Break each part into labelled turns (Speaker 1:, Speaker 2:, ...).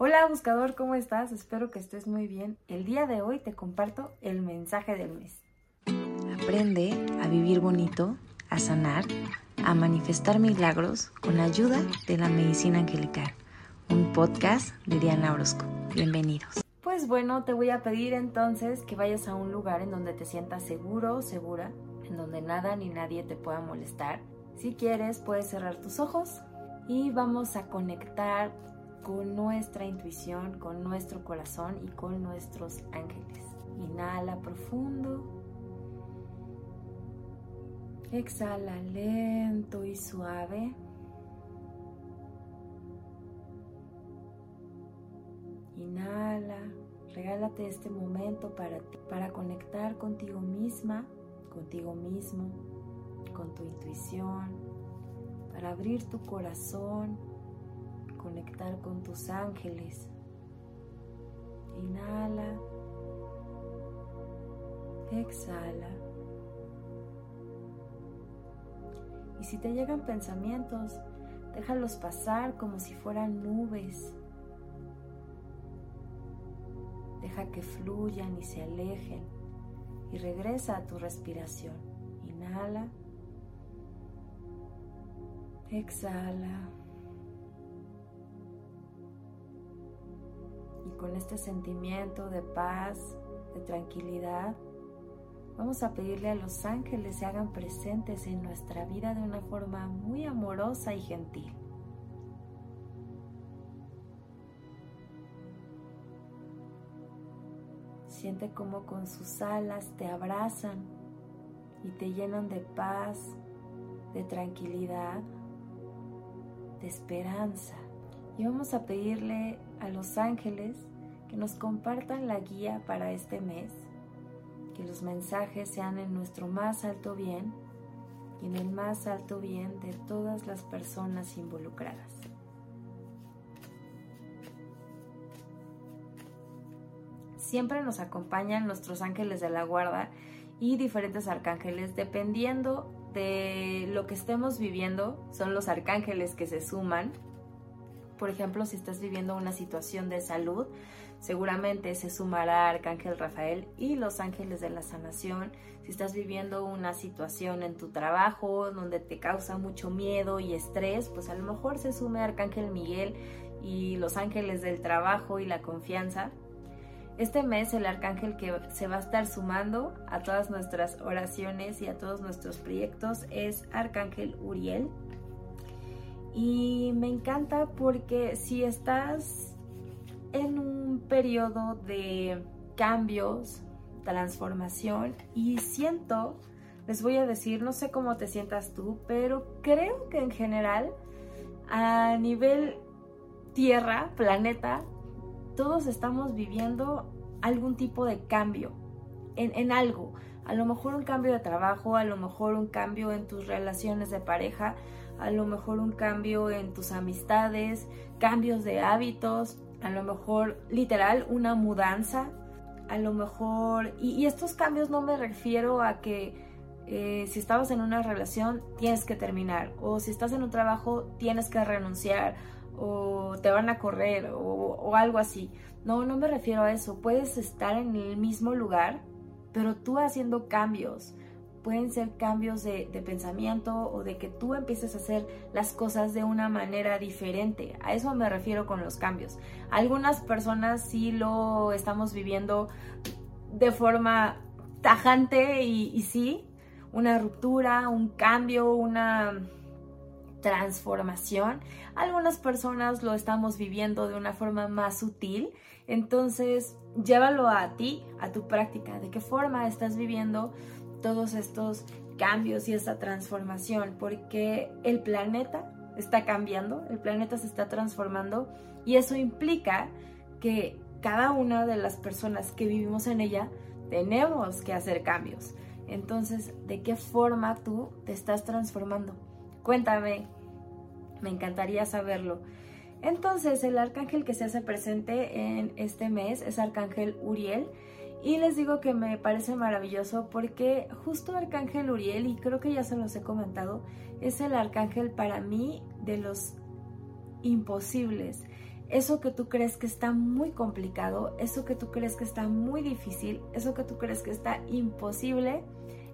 Speaker 1: Hola buscador, ¿cómo estás? Espero que estés muy bien. El día de hoy te comparto el mensaje del mes.
Speaker 2: Aprende a vivir bonito, a sanar, a manifestar milagros con la ayuda de la medicina angelical. Un podcast de Diana Orozco. Bienvenidos.
Speaker 1: Pues bueno, te voy a pedir entonces que vayas a un lugar en donde te sientas seguro o segura, en donde nada ni nadie te pueda molestar. Si quieres, puedes cerrar tus ojos y vamos a conectar con nuestra intuición, con nuestro corazón y con nuestros ángeles. Inhala profundo. Exhala lento y suave. Inhala, regálate este momento para para conectar contigo misma, contigo mismo, con tu intuición, para abrir tu corazón conectar con tus ángeles. Inhala. Exhala. Y si te llegan pensamientos, déjalos pasar como si fueran nubes. Deja que fluyan y se alejen. Y regresa a tu respiración. Inhala. Exhala. Y con este sentimiento de paz, de tranquilidad, vamos a pedirle a los ángeles se hagan presentes en nuestra vida de una forma muy amorosa y gentil. Siente como con sus alas te abrazan y te llenan de paz, de tranquilidad, de esperanza. Y vamos a pedirle a los ángeles que nos compartan la guía para este mes, que los mensajes sean en nuestro más alto bien y en el más alto bien de todas las personas involucradas. Siempre nos acompañan nuestros ángeles de la guarda y diferentes arcángeles dependiendo de lo que estemos viviendo. Son los arcángeles que se suman por ejemplo, si estás viviendo una situación de salud, seguramente se sumará Arcángel Rafael y los ángeles de la sanación. Si estás viviendo una situación en tu trabajo donde te causa mucho miedo y estrés, pues a lo mejor se sume Arcángel Miguel y los ángeles del trabajo y la confianza. Este mes el arcángel que se va a estar sumando a todas nuestras oraciones y a todos nuestros proyectos es Arcángel Uriel. Y me encanta porque si estás en un periodo de cambios, transformación, y siento, les voy a decir, no sé cómo te sientas tú, pero creo que en general, a nivel Tierra, planeta, todos estamos viviendo algún tipo de cambio en, en, algo. A lo mejor un cambio de trabajo, a lo mejor un cambio en tus relaciones de pareja, a lo mejor un cambio en tus amistades, cambios de hábitos, a lo mejor literal una mudanza, a lo mejor, y, estos cambios no me refiero a que eh, si estabas en una relación tienes que terminar, o si estás en un trabajo tienes que renunciar, o te van a correr, o, o algo así. No, no me refiero a eso. Puedes estar en el mismo lugar, pero tú haciendo cambios, pueden ser cambios de, pensamiento o de que tú empieces a hacer las cosas de una manera diferente. A eso me refiero con los cambios. Algunas personas sí lo estamos viviendo de forma tajante y, y sí, una ruptura, un cambio, una transformación. Algunas personas lo estamos viviendo de una forma más sutil. Entonces, llévalo a ti, a tu práctica. ¿De qué forma estás viviendo todos estos cambios y esta transformación, porque el planeta está cambiando, el planeta se está transformando y eso implica que cada una de las personas que vivimos en ella tenemos que hacer cambios. Entonces, ¿de qué forma tú te estás transformando? Cuéntame, me encantaría saberlo. Entonces, el arcángel que se hace presente en este mes es Arcángel Uriel y les digo que me parece maravilloso porque justo Arcángel Uriel, y creo que ya se los he comentado, es el arcángel para mí de los imposibles. eso que tú crees que está muy complicado, eso que tú crees que está muy difícil, eso que tú crees que está imposible,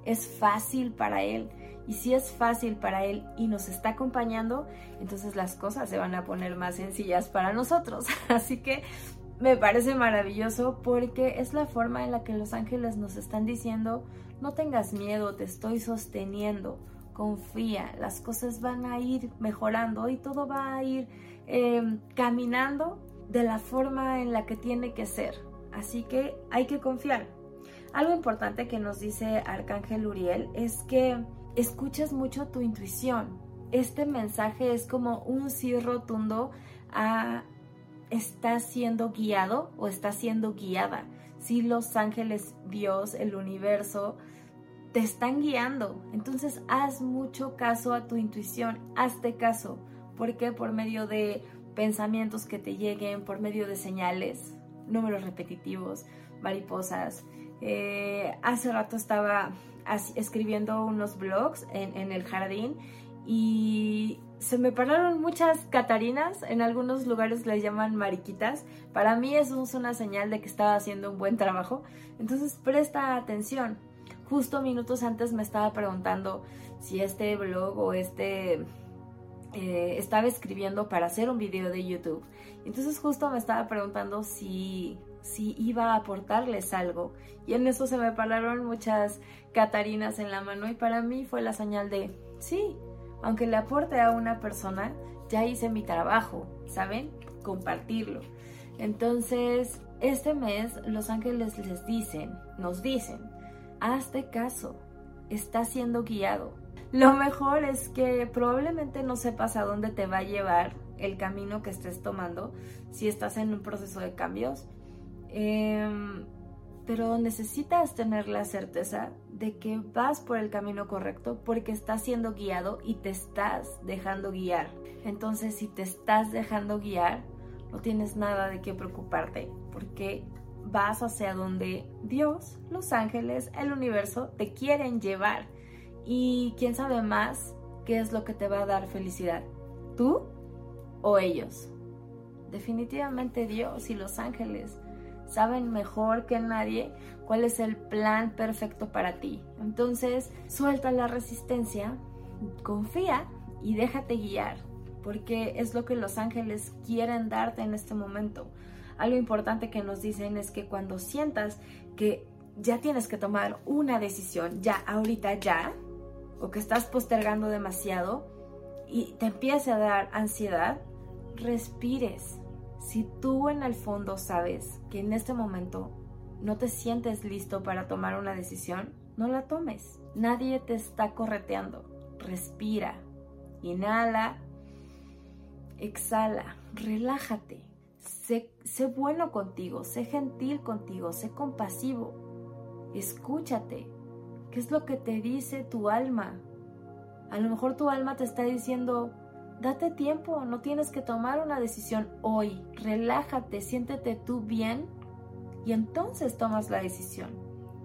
Speaker 1: es fácil para Él. Y si es fácil para Él y nos está acompañando, entonces las cosas se van a poner más sencillas para nosotros. Así que me parece maravilloso porque es la forma en la que los ángeles nos están diciendo, no tengas miedo, te estoy sosteniendo, confía, las cosas van a ir mejorando y todo va a ir em, caminando de la forma en la que tiene que ser. Así que hay que confiar. Algo importante que nos dice Arcángel Uriel es que escuches mucho tu intuición. Este mensaje es como un sí rotundo a está siendo guiado o está siendo guiada. Si los ángeles, Dios, el universo, te están guiando. Entonces haz mucho caso a tu intuición, hazte caso. porque Por medio de pensamientos que te lleguen, por medio de señales, números repetitivos, mariposas. Eh, hace rato estaba escribiendo unos blogs en el jardín y se me pararon muchas catarinas, en algunos lugares les llaman mariquitas. Para mí eso es una señal de que estaba haciendo un buen trabajo. Entonces presta atención. Justo minutos antes me estaba preguntando si este blog o este eh, estaba escribiendo para hacer un video de YouTube. Entonces justo me estaba preguntando si, si iba a aportarles algo. Y en eso se me pararon muchas catarinas en la mano y para mí fue la señal de sí, aunque le aporte a una persona, ya hice mi trabajo, ¿saben? Compartirlo. Entonces, este mes los ángeles les dicen, nos dicen, hazte caso, está siendo guiado. Lo mejor es que probablemente no sepas a dónde te va a llevar el camino que estés tomando si estás en un proceso de cambios. Eh, pero necesitas tener la certeza de que vas por el camino correcto porque estás siendo guiado y te estás dejando guiar. Entonces, si te estás dejando guiar, no tienes nada de qué preocuparte porque vas hacia donde Dios, los ángeles, el universo te quieren llevar. Y quién sabe más qué es lo que te va a dar felicidad, tú o ellos. Definitivamente Dios y los ángeles saben mejor que nadie cuál es el plan perfecto para ti. Entonces, suelta la resistencia, confía y déjate guiar, porque es lo que los ángeles quieren darte en este momento. Algo importante que nos dicen es que cuando sientas que ya tienes que tomar una decisión, ya ahorita ya, o que estás postergando demasiado y te empiece a dar ansiedad, respires si tú en el fondo sabes que en este momento no te sientes listo para tomar una decisión, no la tomes. Nadie te está correteando. Respira, inhala, exhala, relájate. Sé, bueno contigo, sé gentil contigo, sé compasivo. Escúchate. ¿Qué es lo que te dice tu alma? A lo mejor tu alma te está diciendo, Date tiempo, no tienes que tomar una decisión hoy. Relájate, siéntete tú bien y entonces tomas la decisión.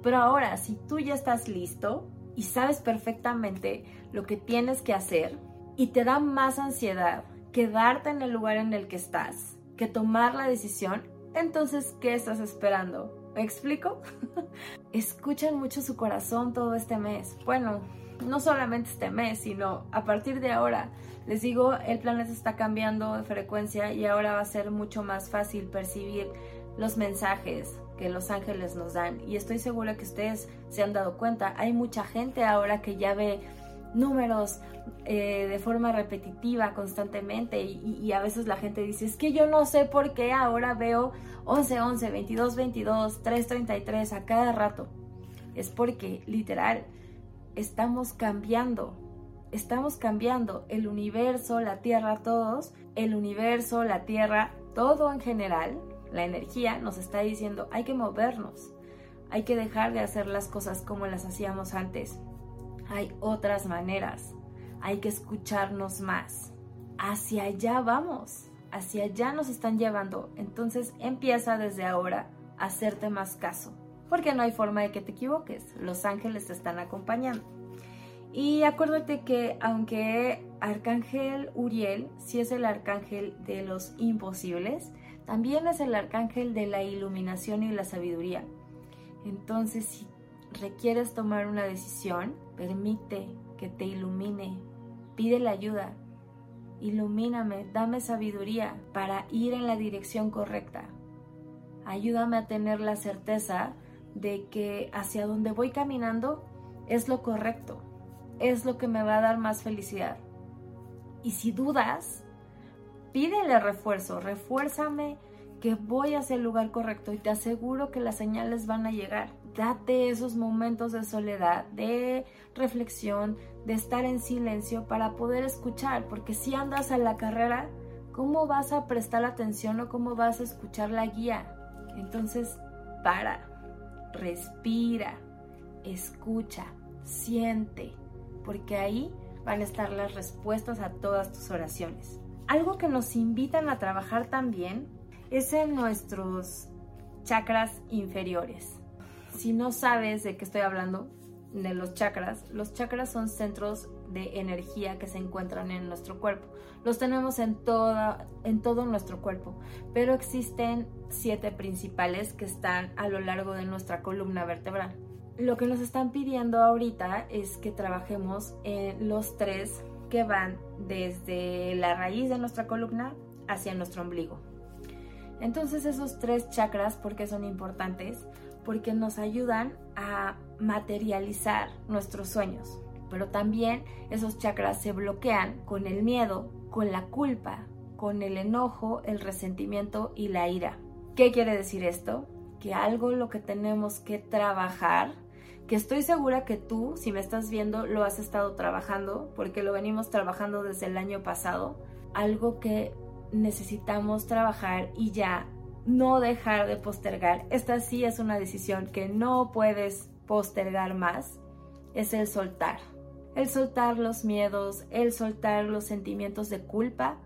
Speaker 1: Pero ahora, si tú ya estás listo y sabes perfectamente lo que tienes que hacer y te da más ansiedad quedarte en el lugar en el que estás que tomar la decisión, entonces, ¿qué estás esperando? ¿Me explico? Escuchan mucho su corazón todo este mes. Bueno, no solamente este mes, sino a partir de ahora. Les digo, el planeta está cambiando de frecuencia y ahora va a ser mucho más fácil percibir los mensajes que los ángeles nos dan. Y estoy segura que ustedes se han dado cuenta. Hay mucha gente ahora que ya ve números eh, de forma repetitiva constantemente y, y, a veces la gente dice es que yo no sé por qué ahora veo 11 11 22 22 3 33 a cada rato es porque literal estamos cambiando. Estamos cambiando el universo, la Tierra, todos, el universo, la Tierra, todo en general, la energía nos está diciendo hay que movernos, hay que dejar de hacer las cosas como las hacíamos antes. Hay otras maneras, hay que escucharnos más. Hacia allá vamos, hacia allá nos están llevando. Entonces empieza desde ahora a hacerte más caso porque no hay forma de que te equivoques. Los ángeles te están acompañando. Y acuérdate que aunque Arcángel Uriel sí es el arcángel de los imposibles, también es el arcángel de la iluminación y la sabiduría. Entonces, si requieres tomar una decisión, permite que te ilumine, pide la ayuda, ilumíname, dame sabiduría para ir en la dirección correcta. Ayúdame a tener la certeza de que hacia donde voy caminando es lo correcto, es lo que me va a dar más felicidad. Y si dudas, pídele refuerzo, refuérzame que voy hacia el lugar correcto y te aseguro que las señales van a llegar. Date esos momentos de soledad, de reflexión, de estar en silencio para poder escuchar, porque si andas a la carrera, ¿cómo vas a prestar atención o cómo vas a escuchar la guía? Entonces, para, respira, escucha, siente, porque ahí van a estar las respuestas a todas tus oraciones. Algo que nos invitan a trabajar también es en nuestros chakras inferiores. Si no sabes de qué estoy hablando, de los chakras, los chakras son centros de energía que se encuentran en nuestro cuerpo. Los tenemos en, toda, en todo nuestro cuerpo, pero existen siete principales que están a lo largo de nuestra columna vertebral. Lo que nos están pidiendo ahorita es que trabajemos en los tres que van desde la raíz de nuestra columna hacia nuestro ombligo. Entonces esos tres chakras, ¿por qué son importantes? Porque nos ayudan a materializar nuestros sueños. Pero también esos chakras se bloquean con el miedo, con la culpa, con el enojo, el resentimiento y la ira. ¿Qué quiere decir esto? Que algo lo que tenemos que trabajar, que estoy segura que tú, si me estás viendo, lo has estado trabajando, porque lo venimos trabajando desde el año pasado, algo que necesitamos trabajar y ya no dejar de postergar. Esta sí es una decisión que no puedes postergar más, es el soltar. El soltar los miedos, el soltar los sentimientos de culpa,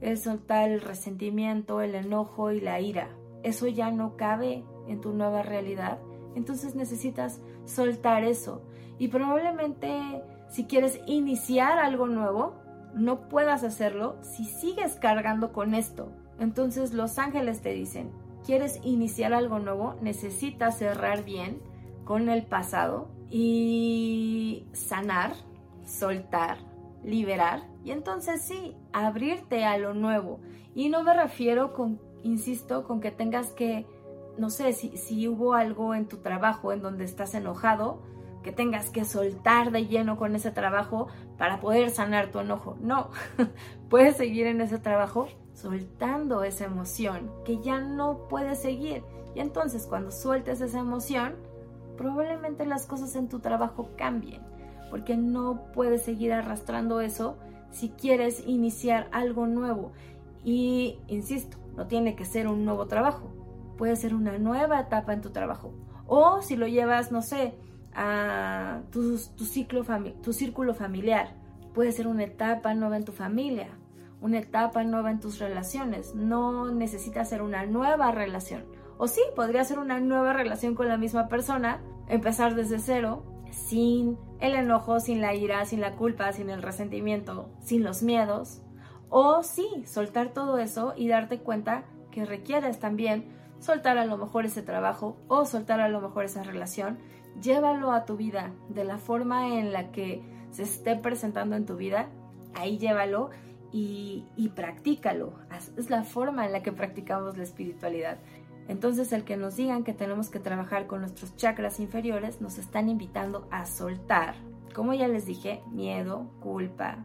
Speaker 1: el soltar el resentimiento, el enojo y la ira. Eso ya no cabe en tu nueva realidad. Entonces necesitas soltar eso. Y probablemente si quieres iniciar algo nuevo, no puedas hacerlo si sigues cargando con esto. Entonces los ángeles te dicen, ¿quieres iniciar algo nuevo? Necesitas cerrar bien con el pasado y sanar, soltar, liberar y entonces sí, abrirte a lo nuevo. Y no me refiero con, insisto, con que tengas que, no sé, si, si hubo algo en tu trabajo en donde estás enojado, que tengas que soltar de lleno con ese trabajo para poder sanar tu enojo. No, puedes seguir en ese trabajo soltando esa emoción que ya no puedes seguir. Y entonces cuando sueltes esa emoción, probablemente las cosas en tu trabajo cambien, porque no puedes seguir arrastrando eso si quieres iniciar algo nuevo. Y, insisto, no tiene que ser un nuevo trabajo, puede ser una nueva etapa en tu trabajo. O si lo llevas, no sé, a tu, ciclo tu círculo familiar. Puede ser una etapa nueva en tu familia, una etapa nueva en tus relaciones. No necesita ser una nueva relación. O sí, podría ser una nueva relación con la misma persona, empezar desde cero, sin el enojo, sin la ira, sin la culpa, sin el resentimiento, sin los miedos. O sí, soltar todo eso y darte cuenta que requieres también soltar a lo mejor ese trabajo o soltar a lo mejor esa relación llévalo a tu vida de la forma en la que se esté presentando en tu vida, ahí llévalo y, y practícalo. Es la forma en la que practicamos la espiritualidad. Entonces el que nos digan que tenemos que trabajar con nuestros chakras inferiores nos están invitando a soltar, como ya les dije, miedo, culpa,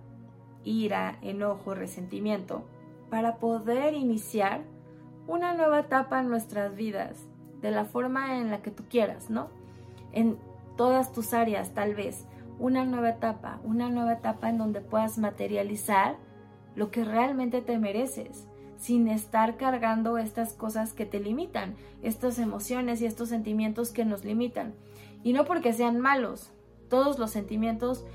Speaker 1: ira, enojo, resentimiento, para poder iniciar una nueva etapa en nuestras vidas, de la forma en la que tú quieras, ¿no? en todas tus áreas tal vez, una nueva etapa, una nueva etapa en donde puedas materializar lo que realmente te mereces, sin estar cargando estas cosas que te limitan, estas emociones y estos sentimientos que nos limitan. Y no porque sean malos, todos los sentimientos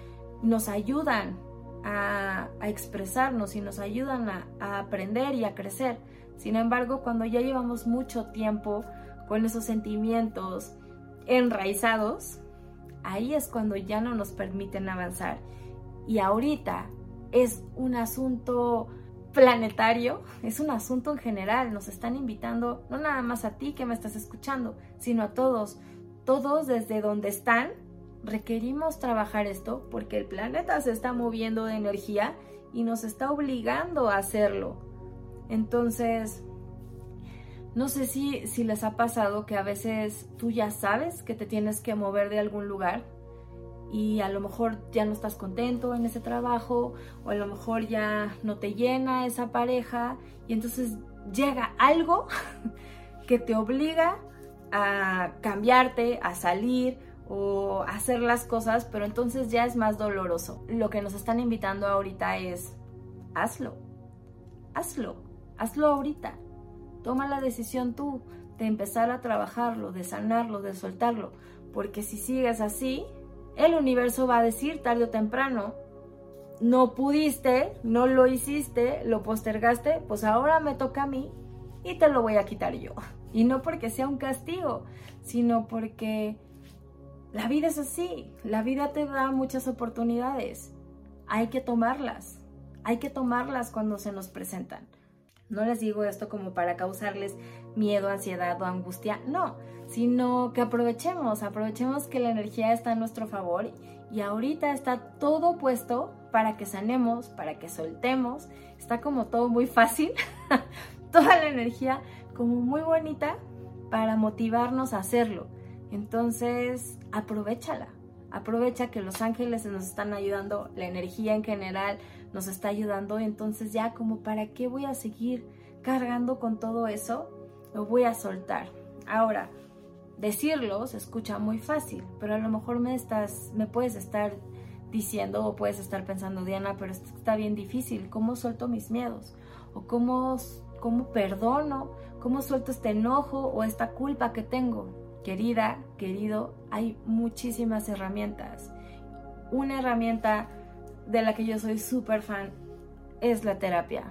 Speaker 1: nos ayudan a, expresarnos y nos ayudan a, a aprender y a crecer. Sin embargo, cuando ya llevamos mucho tiempo con esos sentimientos, enraizados, ahí es cuando ya no nos permiten avanzar. Y ahorita es un asunto planetario, es un asunto en general, nos están invitando no nada más a ti que me estás escuchando, sino a todos, todos desde donde están, requerimos trabajar esto porque el planeta se está moviendo de energía y nos está obligando a hacerlo. Entonces, no sé si, si les ha pasado que a veces tú ya sabes que te tienes que mover de algún lugar y a lo mejor ya no estás contento en ese trabajo o a lo mejor ya no te llena esa pareja y entonces llega algo que te obliga a cambiarte, a salir o a hacer las cosas, pero entonces ya es más doloroso. Lo que nos están invitando ahorita es hazlo, hazlo, hazlo ahorita. Toma la decisión tú de empezar a trabajarlo, de sanarlo, de soltarlo, porque si sigues así, el universo va a decir tarde o temprano, no pudiste, no lo hiciste, lo postergaste, pues ahora me toca a mí y te lo voy a quitar yo. Y no porque sea un castigo, sino porque la vida es así, la vida te da muchas oportunidades, hay que tomarlas, hay que tomarlas cuando se nos presentan. No les digo esto como para causarles miedo, ansiedad o angustia, no, sino que aprovechemos, aprovechemos que la energía está a nuestro favor y ahorita está todo puesto para que sanemos, para que soltemos, está como todo muy fácil, toda la energía como muy bonita para motivarnos a hacerlo. Entonces, aprovechala. Aprovecha que los ángeles nos están ayudando, la energía en general, nos está ayudando, entonces ya como para qué voy a seguir cargando con todo eso, lo voy a soltar. Ahora, decirlo se escucha muy fácil, pero a lo mejor me estás, me puedes estar diciendo o puedes estar pensando, Diana, pero está bien difícil, ¿cómo suelto mis miedos? ¿O cómo, cómo perdono? ¿Cómo suelto este enojo o esta culpa que tengo? Querida, querido, hay muchísimas herramientas. Una herramienta de la que yo soy súper fan es la terapia.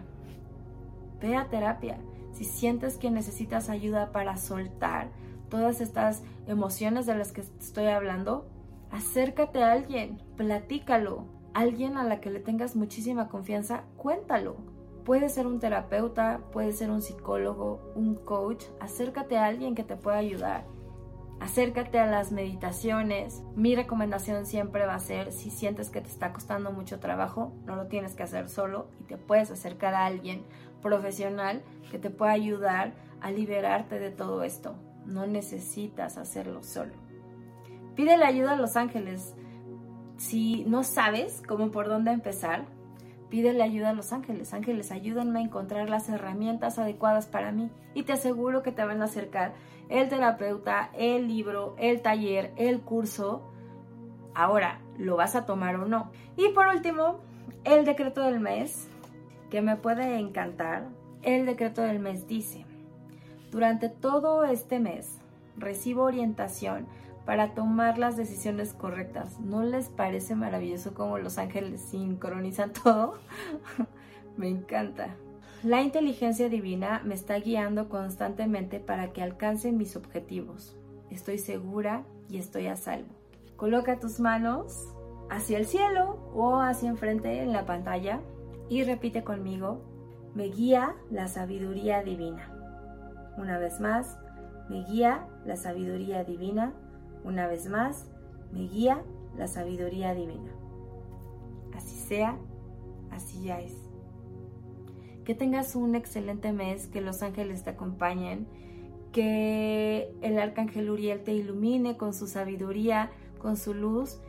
Speaker 1: Ve a terapia. Si sientes que necesitas ayuda para soltar todas estas emociones de las que estoy hablando, acércate a alguien, platícalo. Alguien a la que le tengas muchísima confianza, cuéntalo. Puede ser un terapeuta, puede ser un psicólogo, un coach. Acércate a alguien que te pueda ayudar acércate a las meditaciones. Mi recomendación siempre va a ser, si sientes que te está costando mucho trabajo, no lo tienes que hacer solo y te puedes acercar a alguien profesional que te pueda ayudar a liberarte de todo esto. No necesitas hacerlo solo. Pide la ayuda a los ángeles. Si no sabes cómo por dónde empezar, pídele ayuda a los ángeles. Ángeles, ayúdenme a encontrar las herramientas adecuadas para mí y te aseguro que te van a acercar el terapeuta, el libro, el taller, el curso. Ahora, ¿lo vas a tomar o no? Y por último, el decreto del mes, que me puede encantar. El decreto del mes dice, durante todo este mes recibo orientación para tomar las decisiones correctas. ¿No les parece maravilloso cómo los ángeles sincronizan todo? Me encanta. La inteligencia divina me está guiando constantemente para que alcance mis objetivos. Estoy segura y estoy a salvo. Coloca tus manos hacia el cielo o hacia enfrente en la pantalla y repite conmigo, me guía la sabiduría divina. Una vez más, me guía la sabiduría divina una vez más, me guía la sabiduría divina. Así sea, así ya es. Que tengas un excelente mes, que los ángeles te acompañen, que el arcángel Uriel te ilumine con su sabiduría, con su luz,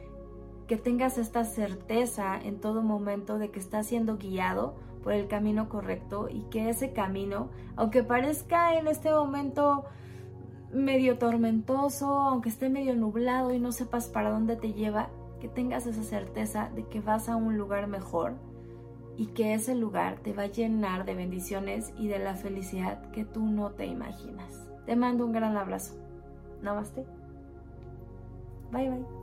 Speaker 1: que tengas esta certeza en todo momento de que estás siendo guiado por el camino correcto y que ese camino, aunque parezca en este momento medio tormentoso, aunque esté medio nublado y no sepas para dónde te lleva, que tengas esa certeza de que vas a un lugar mejor y que ese lugar te va a llenar de bendiciones y de la felicidad que tú no te imaginas. Te mando un gran abrazo. Namaste. Bye bye.